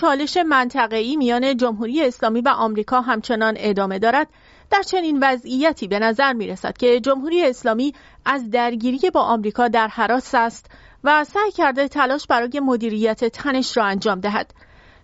چالش منطقه‌ای میان جمهوری اسلامی و آمریکا همچنان ادامه دارد در چنین وضعیتی به نظر می رسد که جمهوری اسلامی از درگیری با آمریکا در حراس است و سعی کرده تلاش برای مدیریت تنش را انجام دهد.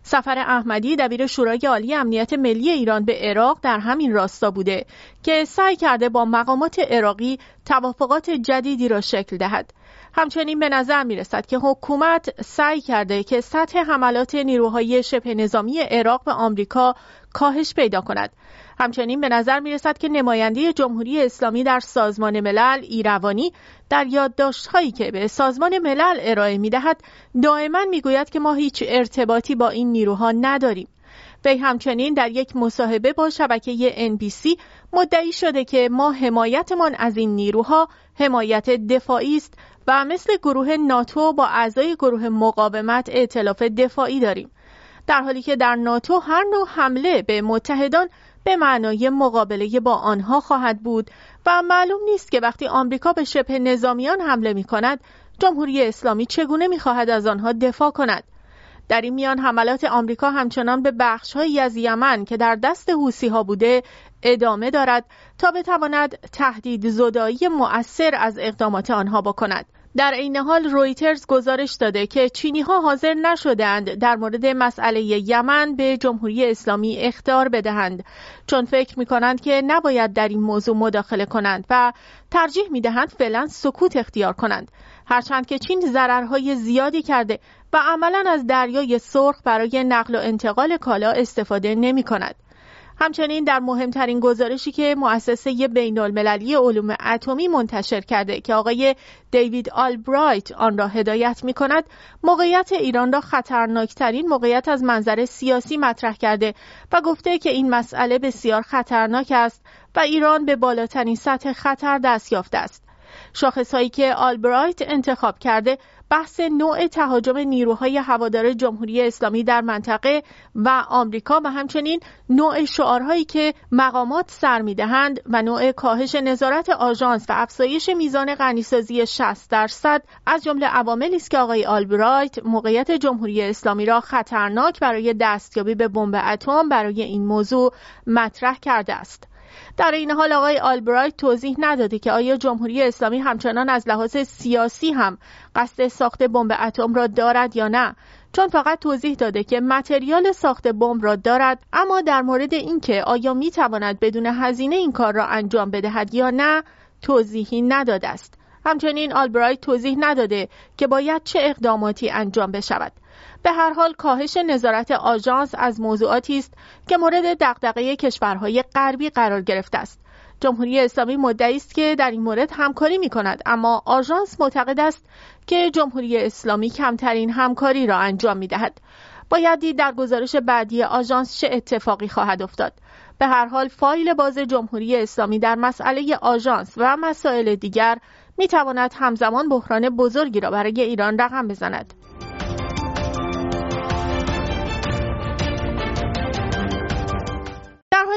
سفر احمدی دبیر شورای عالی امنیت ملی ایران به عراق در همین راستا بوده که سعی کرده با مقامات عراقی توافقات جدیدی را شکل دهد. همچنین به نظر می رسد که حکومت سعی کرده که سطح حملات نیروهای شبه نظامی عراق به آمریکا کاهش پیدا کند. همچنین به نظر می رسد که نماینده جمهوری اسلامی در سازمان ملل ایروانی در یادداشت‌هایی که به سازمان ملل ارائه می دهد دائما می گوید که ما هیچ ارتباطی با این نیروها نداریم. وی همچنین در یک مصاحبه با شبکه NBC مدعی شده که ما حمایتمان از این نیروها حمایت دفاعی است و مثل گروه ناتو با اعضای گروه مقاومت ائتلاف دفاعی داریم در حالی که در ناتو هر نوع حمله به متحدان به معنای مقابله با آنها خواهد بود و معلوم نیست که وقتی آمریکا به شبه نظامیان حمله می کند جمهوری اسلامی چگونه می خواهد از آنها دفاع کند؟ در این میان حملات آمریکا همچنان به بخشهایی از یمن که در دست حوسی ها بوده ادامه دارد تا بتواند تهدید زدایی مؤثر از اقدامات آنها بکند. در عین حال رویترز گزارش داده که چینی ها حاضر نشدند در مورد مسئله یمن به جمهوری اسلامی اختار بدهند چون فکر می کنند که نباید در این موضوع مداخله کنند و ترجیح می دهند فعلا سکوت اختیار کنند هرچند که چین ضررهای زیادی کرده و عملا از دریای سرخ برای نقل و انتقال کالا استفاده نمی کند. همچنین در مهمترین گزارشی که مؤسسه بین المللی علوم اتمی منتشر کرده که آقای دیوید آلبرایت آن را هدایت می کند موقعیت ایران را خطرناکترین موقعیت از منظر سیاسی مطرح کرده و گفته که این مسئله بسیار خطرناک است و ایران به بالاترین سطح خطر دست یافته است. شاخصهایی که آلبرایت انتخاب کرده بحث نوع تهاجم نیروهای هوادار جمهوری اسلامی در منطقه و آمریکا و همچنین نوع شعارهایی که مقامات سر می‌دهند و نوع کاهش نظارت آژانس و افزایش میزان غنیسازی 60 درصد از جمله عواملی است که آقای آلبرایت موقعیت جمهوری اسلامی را خطرناک برای دستیابی به بمب اتم برای این موضوع مطرح کرده است. در این حال آقای آلبرایت توضیح نداده که آیا جمهوری اسلامی همچنان از لحاظ سیاسی هم قصد ساخت بمب اتم را دارد یا نه؟ چون فقط توضیح داده که متریال ساخت بمب را دارد اما در مورد اینکه آیا می تواند بدون هزینه این کار را انجام بدهد یا نه توضیحی نداده است. همچنین آلبرایت توضیح نداده که باید چه اقداماتی انجام بشود. به هر حال کاهش نظارت آژانس از موضوعاتی است که مورد دغدغه کشورهای غربی قرار گرفته است. جمهوری اسلامی مدعی است که در این مورد همکاری می کند اما آژانس معتقد است که جمهوری اسلامی کمترین همکاری را انجام می دهد باید دید در گزارش بعدی آژانس چه اتفاقی خواهد افتاد؟ به هر حال فایل باز جمهوری اسلامی در مسئله آژانس و مسائل دیگر می تواند همزمان بحران بزرگی را برای ایران رقم بزند.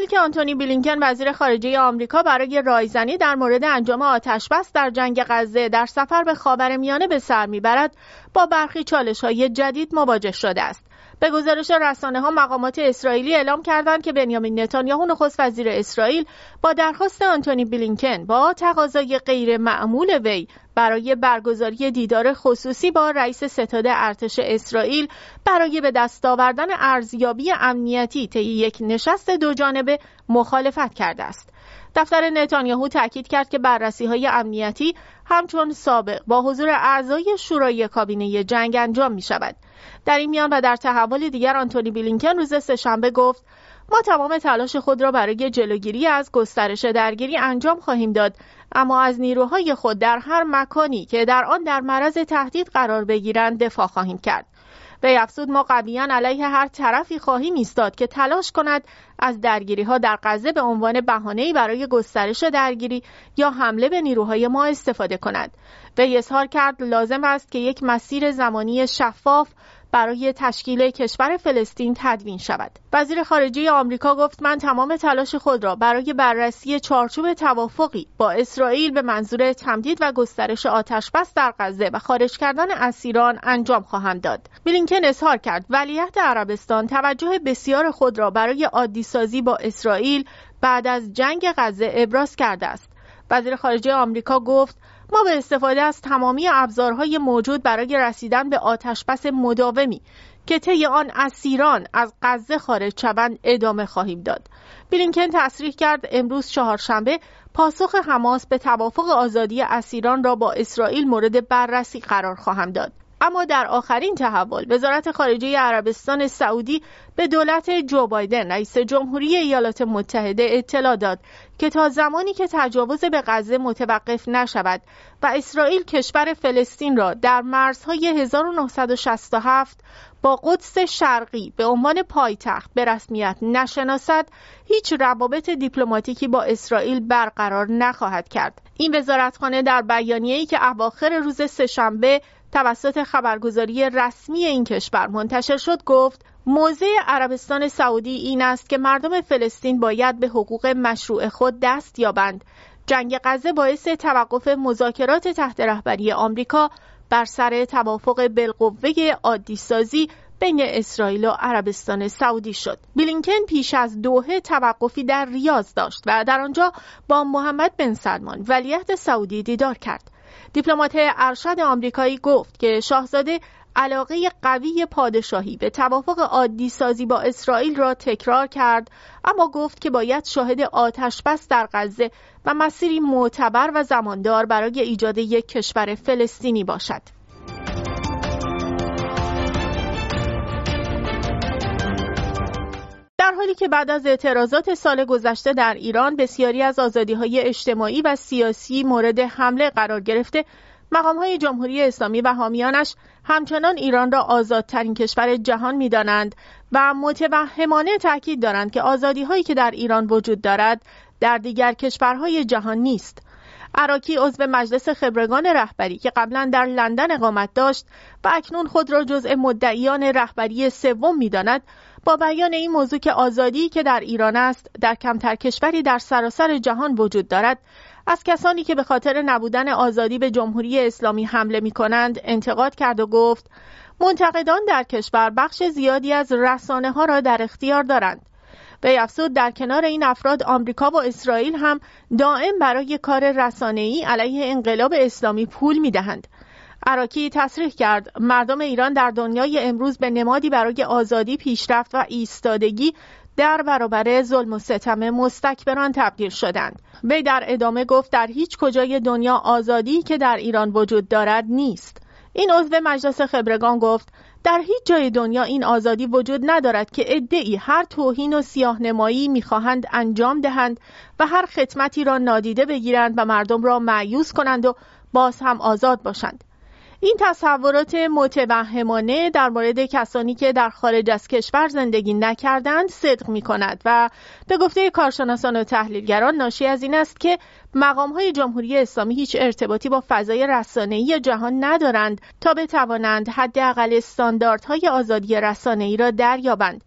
که آنتونی بلینکن وزیر خارجه آمریکا برای رایزنی در مورد انجام آتشبس در جنگ غزه در سفر به خاورمیانه به سر می‌برد با برخی چالش های جدید مواجه شده است. به گزارش رسانه ها مقامات اسرائیلی اعلام کردند که بنیامین نتانیاهو نخست وزیر اسرائیل با درخواست آنتونی بلینکن با تقاضای غیر معمول وی برای برگزاری دیدار خصوصی با رئیس ستاد ارتش اسرائیل برای به دست آوردن ارزیابی امنیتی طی یک نشست دو جانبه مخالفت کرده است. دفتر نتانیاهو تاکید کرد که بررسی های امنیتی همچون سابق با حضور اعضای شورای کابینه جنگ انجام می شود. در این میان و در تحول دیگر آنتونی بلینکن روز سهشنبه گفت ما تمام تلاش خود را برای جلوگیری از گسترش درگیری انجام خواهیم داد اما از نیروهای خود در هر مکانی که در آن در معرض تهدید قرار بگیرند دفاع خواهیم کرد وی افزود ما قویا علیه هر طرفی خواهیم ایستاد که تلاش کند از درگیری ها در غزه به عنوان بهانه‌ای برای گسترش درگیری یا حمله به نیروهای ما استفاده کند. وی اظهار کرد لازم است که یک مسیر زمانی شفاف برای تشکیل کشور فلسطین تدوین شود. وزیر خارجه آمریکا گفت من تمام تلاش خود را برای بررسی چارچوب توافقی با اسرائیل به منظور تمدید و گسترش آتش بس در غزه و خارج کردن اسیران انجام خواهم داد. بلینکن اظهار کرد ولیعهد عربستان توجه بسیار خود را برای عادی سازی با اسرائیل بعد از جنگ غزه ابراز کرده است. وزیر خارجه آمریکا گفت ما به استفاده از تمامی ابزارهای موجود برای رسیدن به آتشبس مداومی که طی آن اسیران از غزه خارج شوند ادامه خواهیم داد. بلینکن تصریح کرد امروز چهارشنبه پاسخ حماس به توافق آزادی اسیران را با اسرائیل مورد بررسی قرار خواهم داد. اما در آخرین تحول وزارت خارجه عربستان سعودی به دولت جو بایدن رئیس جمهوری ایالات متحده اطلاع داد که تا زمانی که تجاوز به غزه متوقف نشود و اسرائیل کشور فلسطین را در مرزهای 1967 با قدس شرقی به عنوان پایتخت به رسمیت نشناسد هیچ روابط دیپلماتیکی با اسرائیل برقرار نخواهد کرد. این وزارتخانه در بیانیه‌ای که اواخر روز سهشنبه توسط خبرگزاری رسمی این کشور منتشر شد گفت موضع عربستان سعودی این است که مردم فلسطین باید به حقوق مشروع خود دست یابند جنگ غزه باعث توقف مذاکرات تحت رهبری آمریکا بر سر توافق بالقوه عادی سازی بین اسرائیل و عربستان سعودی شد. بلینکن پیش از دوحه توقفی در ریاض داشت و در آنجا با محمد بن سلمان ولیعهد سعودی دیدار کرد. دیپلمات ارشد آمریکایی گفت که شاهزاده علاقه قوی پادشاهی به توافق عادی سازی با اسرائیل را تکرار کرد اما گفت که باید شاهد آتش بس در غزه و مسیری معتبر و زماندار برای ایجاد یک کشور فلسطینی باشد. در حالی که بعد از اعتراضات سال گذشته در ایران بسیاری از آزادی های اجتماعی و سیاسی مورد حمله قرار گرفته مقام های جمهوری اسلامی و حامیانش همچنان ایران را آزادترین کشور جهان می دانند و متوهمانه تاکید دارند که آزادی هایی که در ایران وجود دارد در دیگر کشورهای جهان نیست. عراکی عضو مجلس خبرگان رهبری که قبلا در لندن اقامت داشت و اکنون خود را جزء مدعیان رهبری سوم می‌داند با بیان این موضوع که آزادی که در ایران است در کمتر کشوری در سراسر جهان وجود دارد. از کسانی که به خاطر نبودن آزادی به جمهوری اسلامی حمله می کنند انتقاد کرد و گفت منتقدان در کشور بخش زیادی از رسانه ها را در اختیار دارند. به افزود در کنار این افراد آمریکا و اسرائیل هم دائم برای کار رسانه‌ای علیه انقلاب اسلامی پول می‌دهند. عراکی تصریح کرد. مردم ایران در دنیای امروز به نمادی برای آزادی پیشرفت و ایستادگی در برابر ظلم و ستم مستکبران تبدیل شدند. وی در ادامه گفت در هیچ کجای دنیا آزادی که در ایران وجود دارد نیست. این عضو مجلس خبرگان گفت در هیچ جای دنیا این آزادی وجود ندارد که ادعی هر توهین و سیاه نمایی می‌خواهند انجام دهند و هر خدمتی را نادیده بگیرند و مردم را معیوس کنند و باز هم آزاد باشند. این تصورات متوهمانه در مورد کسانی که در خارج از کشور زندگی نکردند صدق می کند و به گفته کارشناسان و تحلیلگران ناشی از این است که مقام های جمهوری اسلامی هیچ ارتباطی با فضای رسانه‌ای جهان ندارند تا بتوانند حداقل استانداردهای آزادی رسانه‌ای را دریابند.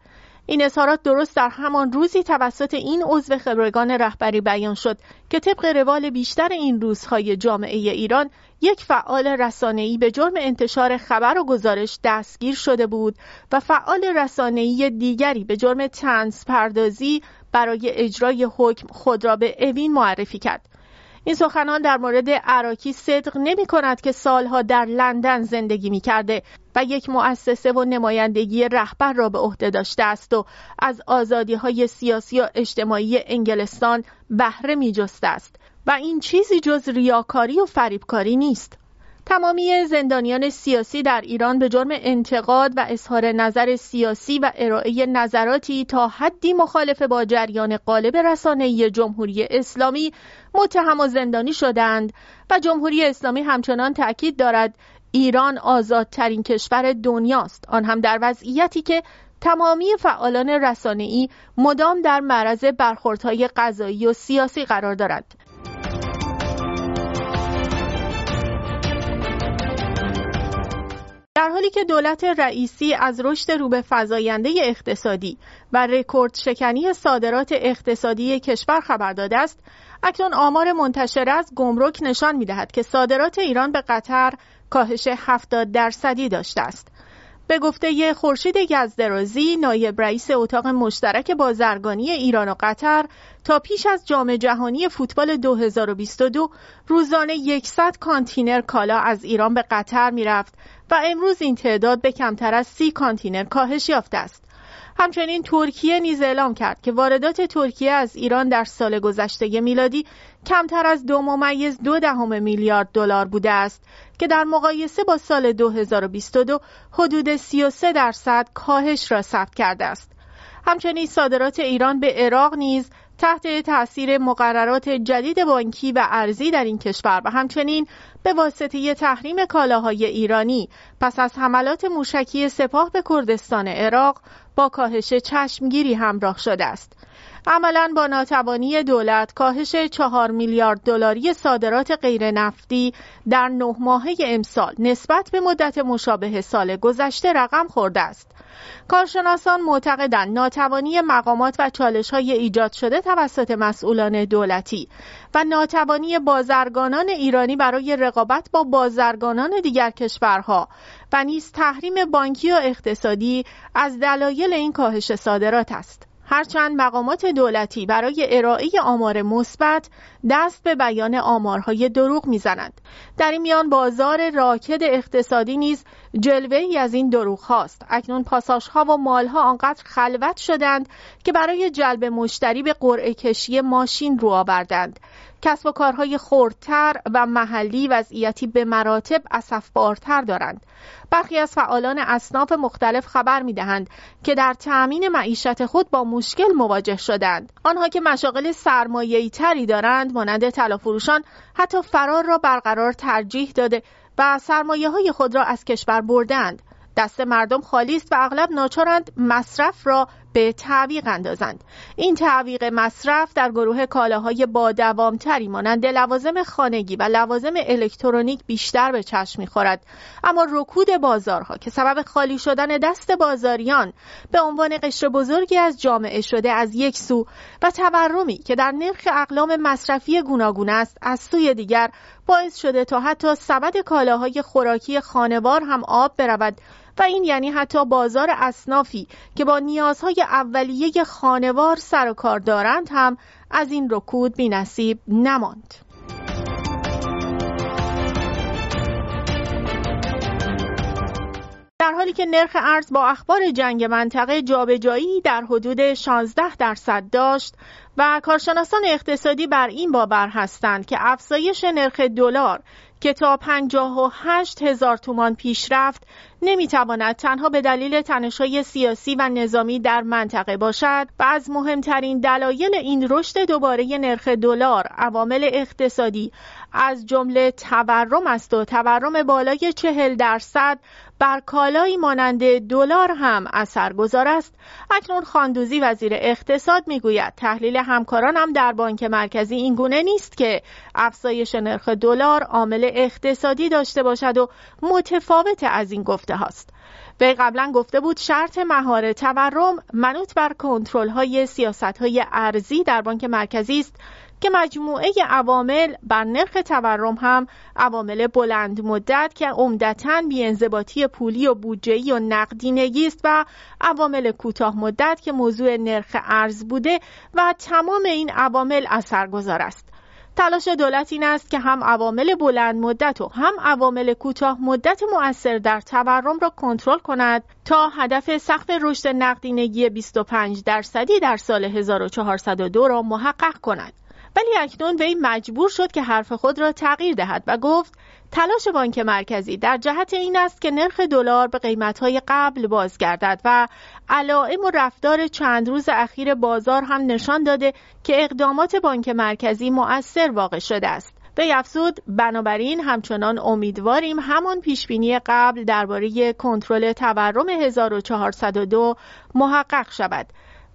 این اظهارات درست در همان روزی توسط این عضو خبرگان رهبری بیان شد که طبق روال بیشتر این روزهای جامعه ایران یک فعال رسانه‌ای به جرم انتشار خبر و گزارش دستگیر شده بود و فعال رسانه‌ای دیگری به جرم تنز پردازی برای اجرای حکم خود را به اوین معرفی کرد. این سخنان در مورد عراکی صدق نمی کند که سالها در لندن زندگی می کرده و یک مؤسسه و نمایندگی رهبر را به عهده داشته است و از آزادی های سیاسی و اجتماعی انگلستان بهره می جسته است و این چیزی جز ریاکاری و فریبکاری نیست. تمامی زندانیان سیاسی در ایران به جرم انتقاد و اظهار نظر سیاسی و ارائه نظراتی تا حدی مخالف با جریان قالب رسانه‌ای جمهوری اسلامی متهم و زندانی شدند و جمهوری اسلامی همچنان تاکید دارد ایران آزادترین کشور دنیاست. آن هم در وضعیتی که تمامی فعالان رسانه‌ای مدام در معرض برخوردهای قضایی و سیاسی قرار دارند حالی که دولت رئیسی از رشد رو به فزاینده اقتصادی و رکورد شکنی صادرات اقتصادی کشور خبر داده است اکنون آمار منتشر از گمرک نشان می‌دهد که صادرات ایران به قطر کاهش 70 درصدی داشته است. به گفته خورشید گزدرازی نایب رئیس اتاق مشترک بازرگانی ایران و قطر تا پیش از جام جهانی فوتبال 2022 روزانه 100 کانتینر کالا از ایران به قطر می‌رفت و امروز این تعداد به کمتر از 30 کانتینر کاهش یافته است. همچنین ترکیه نیز اعلام کرد که واردات ترکیه از ایران در سال گذشته میلادی کمتر از دو ممیز دو دهم میلیارد دلار بوده است که در مقایسه با سال 2022 حدود 33 درصد کاهش را ثبت کرده است. همچنین صادرات ایران به عراق نیز تحت تاثیر مقررات جدید بانکی و ارزی در این کشور و همچنین به واسطه تحریم کالاهای ایرانی پس از حملات موشکی سپاه به کردستان عراق با کاهش چشمگیری همراه شده است. عملا با ناتوانی دولت کاهش چهار میلیارد دلاری صادرات غیر نفتی در نه ماهه امسال نسبت به مدت مشابه سال گذشته رقم خورده است. کارشناسان معتقدند ناتوانی مقامات و چالش های ایجاد شده توسط مسئولان دولتی و ناتوانی بازرگانان ایرانی برای رقابت با بازرگانان دیگر کشورها و نیز تحریم بانکی و اقتصادی از دلایل این کاهش صادرات است. هرچند مقامات دولتی برای ارائه آمار مثبت دست به بیان آمارهای دروغ می‌زنند در این میان بازار راکد اقتصادی نیز جلوه ای از این دروغ هاست اکنون پاساش ها و مال ها آنقدر خلوت شدند که برای جلب مشتری به قرعه کشی ماشین رو آوردند. کسب و کارهای خردتر و محلی وضعیتی به مراتب اسفبارتر دارند. برخی از فعالان اصناف مختلف خبر می دهند که در تأمین معیشت خود با مشکل مواجه شدند. آنها که مشاغل سرمایه‌ای تری دارند مانند طلافروشان حتی فرار را برقرار ترجیح داده و سرمایه های خود را از کشور بردند دست مردم خالی است و اغلب ناچارند مصرف را به تعویق اندازند. این تعویق مصرف در گروه کالاهای با دوامتری مانند لوازم خانگی و لوازم الکترونیک بیشتر به چشم می‌خورد. اما رکود بازارها که سبب خالی شدن دست بازاریان به عنوان قشر بزرگی از جامعه شده از یک سو و تورمی که در نرخ اقلام مصرفی گوناگون است از سوی دیگر باعث شده تا حتی سبد کالاهای خوراکی خانوار هم آب برود و این یعنی حتی بازار اصنافی که با نیازهای اولیه خانوار سر و کار دارند هم از این رکود بی نصیب نماند. در حالی که نرخ ارز با اخبار جنگ منطقه جابجایی در حدود 16 درصد داشت و کارشناسان اقتصادی بر این باور هستند که افزایش نرخ دلار که تا 58 هزار تومان پیش رفت نمی‌تواند تنها به دلیل تنشهای سیاسی و نظامی در منطقه باشد و از مهمترین دلایل این رشد دوباره نرخ دلار عوامل اقتصادی از جمله تورم است و تورم بالای چهل درصد بر کالایی مانند دلار هم اثرگذار است. اکنون خاندوزی وزیر اقتصاد می‌گوید تحلیل همکاران هم در بانک مرکزی این گونه نیست که افزایش نرخ دلار عامل اقتصادی داشته باشد و متفاوت از این گفته هاست. وی قبلا گفته بود شرط مهار تورم منوط بر کنترل های سیاست های ارزی در بانک مرکزی است. که مجموعه عوامل بر نرخ تورم هم عوامل بلند مدت که عمدتا بیانضباطی پولی و بودجه‌ای و نقدینگی است و عوامل کوتاه مدت که موضوع نرخ ارز بوده و تمام این عوامل اثرگذار است تلاش دولت این است که هم عوامل بلند مدت و هم عوامل کوتاه مدت مؤثر در تورم را کنترل کند تا هدف سقف رشد نقدینگی 25 درصدی در سال 1402 را محقق کند. ولی اکنون وی مجبور شد که حرف خود را تغییر دهد و گفت تلاش بانک مرکزی در جهت این است که نرخ دلار به قیمتهای قبل بازگردد و علائم و رفتار چند روز اخیر بازار هم نشان داده که اقدامات بانک مرکزی مؤثر واقع شده است. وی افزود بنابراین همچنان امیدواریم همان پیشبینی قبل درباره کنترل تورم 1402 محقق شود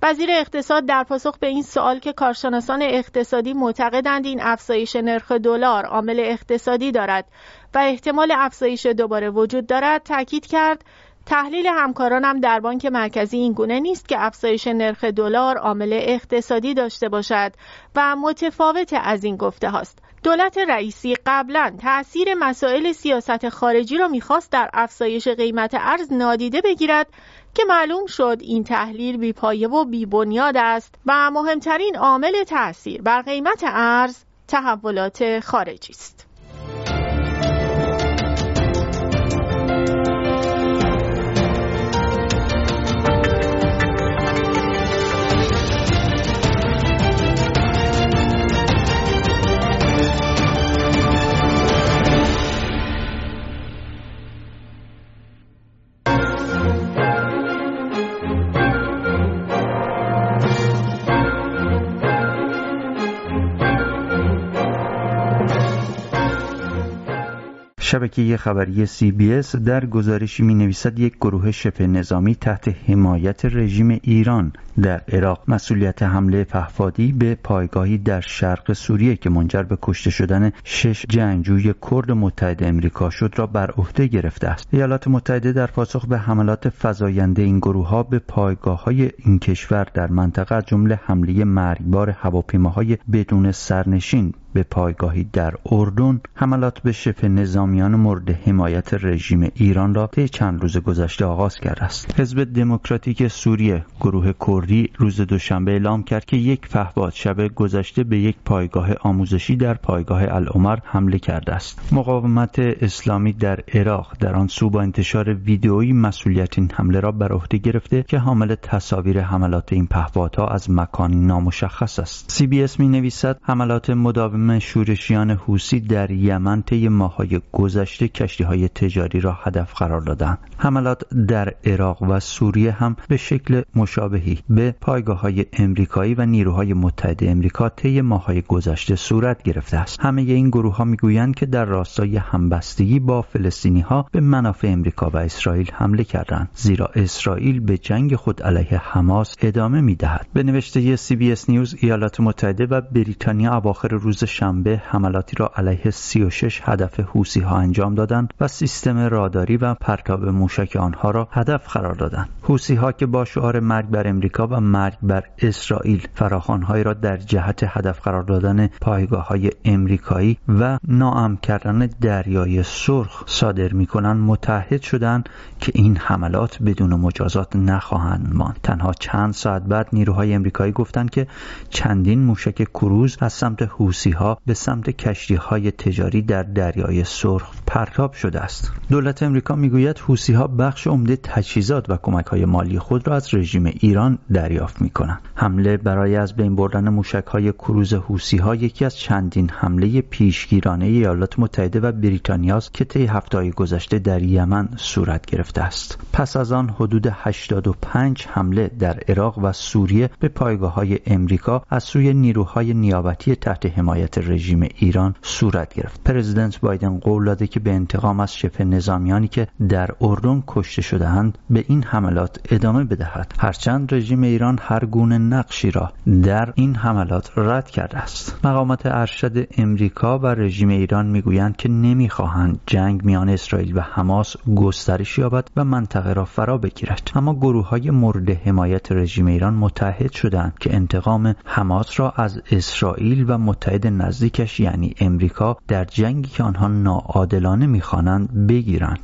وزیر اقتصاد در پاسخ به این سوال که کارشناسان اقتصادی معتقدند این افزایش نرخ دلار عامل اقتصادی دارد و احتمال افزایش دوباره وجود دارد تاکید کرد تحلیل همکارانم در بانک مرکزی این گونه نیست که افزایش نرخ دلار عامل اقتصادی داشته باشد و متفاوت از این گفته هاست. دولت رئیسی قبلا تاثیر مسائل سیاست خارجی را می‌خواست در افزایش قیمت ارز نادیده بگیرد که معلوم شد این تحلیل بیپایه و بیبنیاد است و مهمترین عامل تاثیر بر قیمت ارز تحولات خارجی است. شبکه خبری سی بی اس در گزارشی می نویسد یک گروه شبه نظامی تحت حمایت رژیم ایران در عراق. مسئولیت حمله پهپادی به پایگاهی در شرق سوریه که منجر به کشته شدن شش جنگجوی کرد متحد امریکا شد را بر عهده گرفته است. ایالات متحده در پاسخ به حملات فزاینده این گروه ها به پایگاه های این کشور در منطقه جمله حمله مرگبار هواپیماهای بدون سرنشین به پایگاهی در اردن حملات به شبه نظامیان مورد حمایت رژیم ایران را طی چند روز گذشته آغاز کرده است. حزب دموکراتیک سوریه گروه کردی روز دوشنبه اعلام کرد که یک پهپاد شب گذشته به یک پایگاه آموزشی در پایگاه العمر حمله کرده است. مقاومت اسلامی در عراق در آن سو با انتشار ویدئویی مسئولیت این حمله را بر عهده گرفته که حامل تصاویر حملات این پهپادها از مکانی نامشخص است. سی اس می نویسد حملات مداوم شورشیان حوسی در یمن طی ماهای گذشته کشتی های تجاری را هدف قرار دادند. حملات در عراق و سوریه هم به شکل مشابهی به پایگاه های امریکایی و نیروهای متحد امریکا طی ماهای گذشته صورت گرفته است. همه این گروه ها می‌گویند که در راستای همبستگی با فلسطینی ها به منافع امریکا و اسرائیل حمله کردند زیرا اسرائیل به جنگ خود علیه حماس ادامه می‌دهد. به نوشته سی بی اس نیوز ایالات متحده و بریتانیا اواخر روز شنبه حملاتی را علیه 36 هدف حوسی ها انجام دادند و سیستم راداری و پرتاب موشک آنها را هدف قرار دادند. حوسی ها که با شعار مرگ بر امریکا و مرگ بر اسرائیل فراخوانهایی را در جهت هدف قرار دادن پایگاه های امریکایی و ناام کردن دریای سرخ صادر می کنند متحد شدند که این حملات بدون مجازات نخواهند ماند. تنها چند ساعت بعد نیروهای امریکایی گفتند که چندین موشک کروز از سمت حوسی ها به سمت کشتی های تجاری در دریای سرخ پرتاب شده است. دولت امریکا می‌گوید حوسی ها بخش عمده تجهیزات و کمک های مالی خود را از رژیم ایران دریافت می کنند حمله برای از بین بردن موشک های کروز حوسی ها یکی از چندین حمله پیشگیرانه ایالات متحده و بریتانیا است که طی هفته گذشته در یمن صورت گرفته است. پس از آن حدود 85 حمله در عراق و سوریه به پایگاه های امریکا از سوی نیروهای نیابتی تحت حمایت رژیم ایران صورت گرفت. پرزیدنت بایدن قول داده که به انتقام از شبه نظامیانی که در اردن کشته شدهاند به این حملات ادامه بدهد. هرچند رژیم ایران هر گونه نقشی را در این حملات رد کرده است. مقامات ارشد امریکا و رژیم ایران می‌گویند که نمی‌خواهند جنگ میان اسرائیل و حماس گسترش یابد و منطقه را فرا بگیرد. اما گروه های مورد حمایت رژیم ایران متحد شدند که انتقام حماس را از اسرائیل و متحد نزدیکش یعنی امریکا در جنگی که آنها ناعادلانه می‌خوانند بگیرند.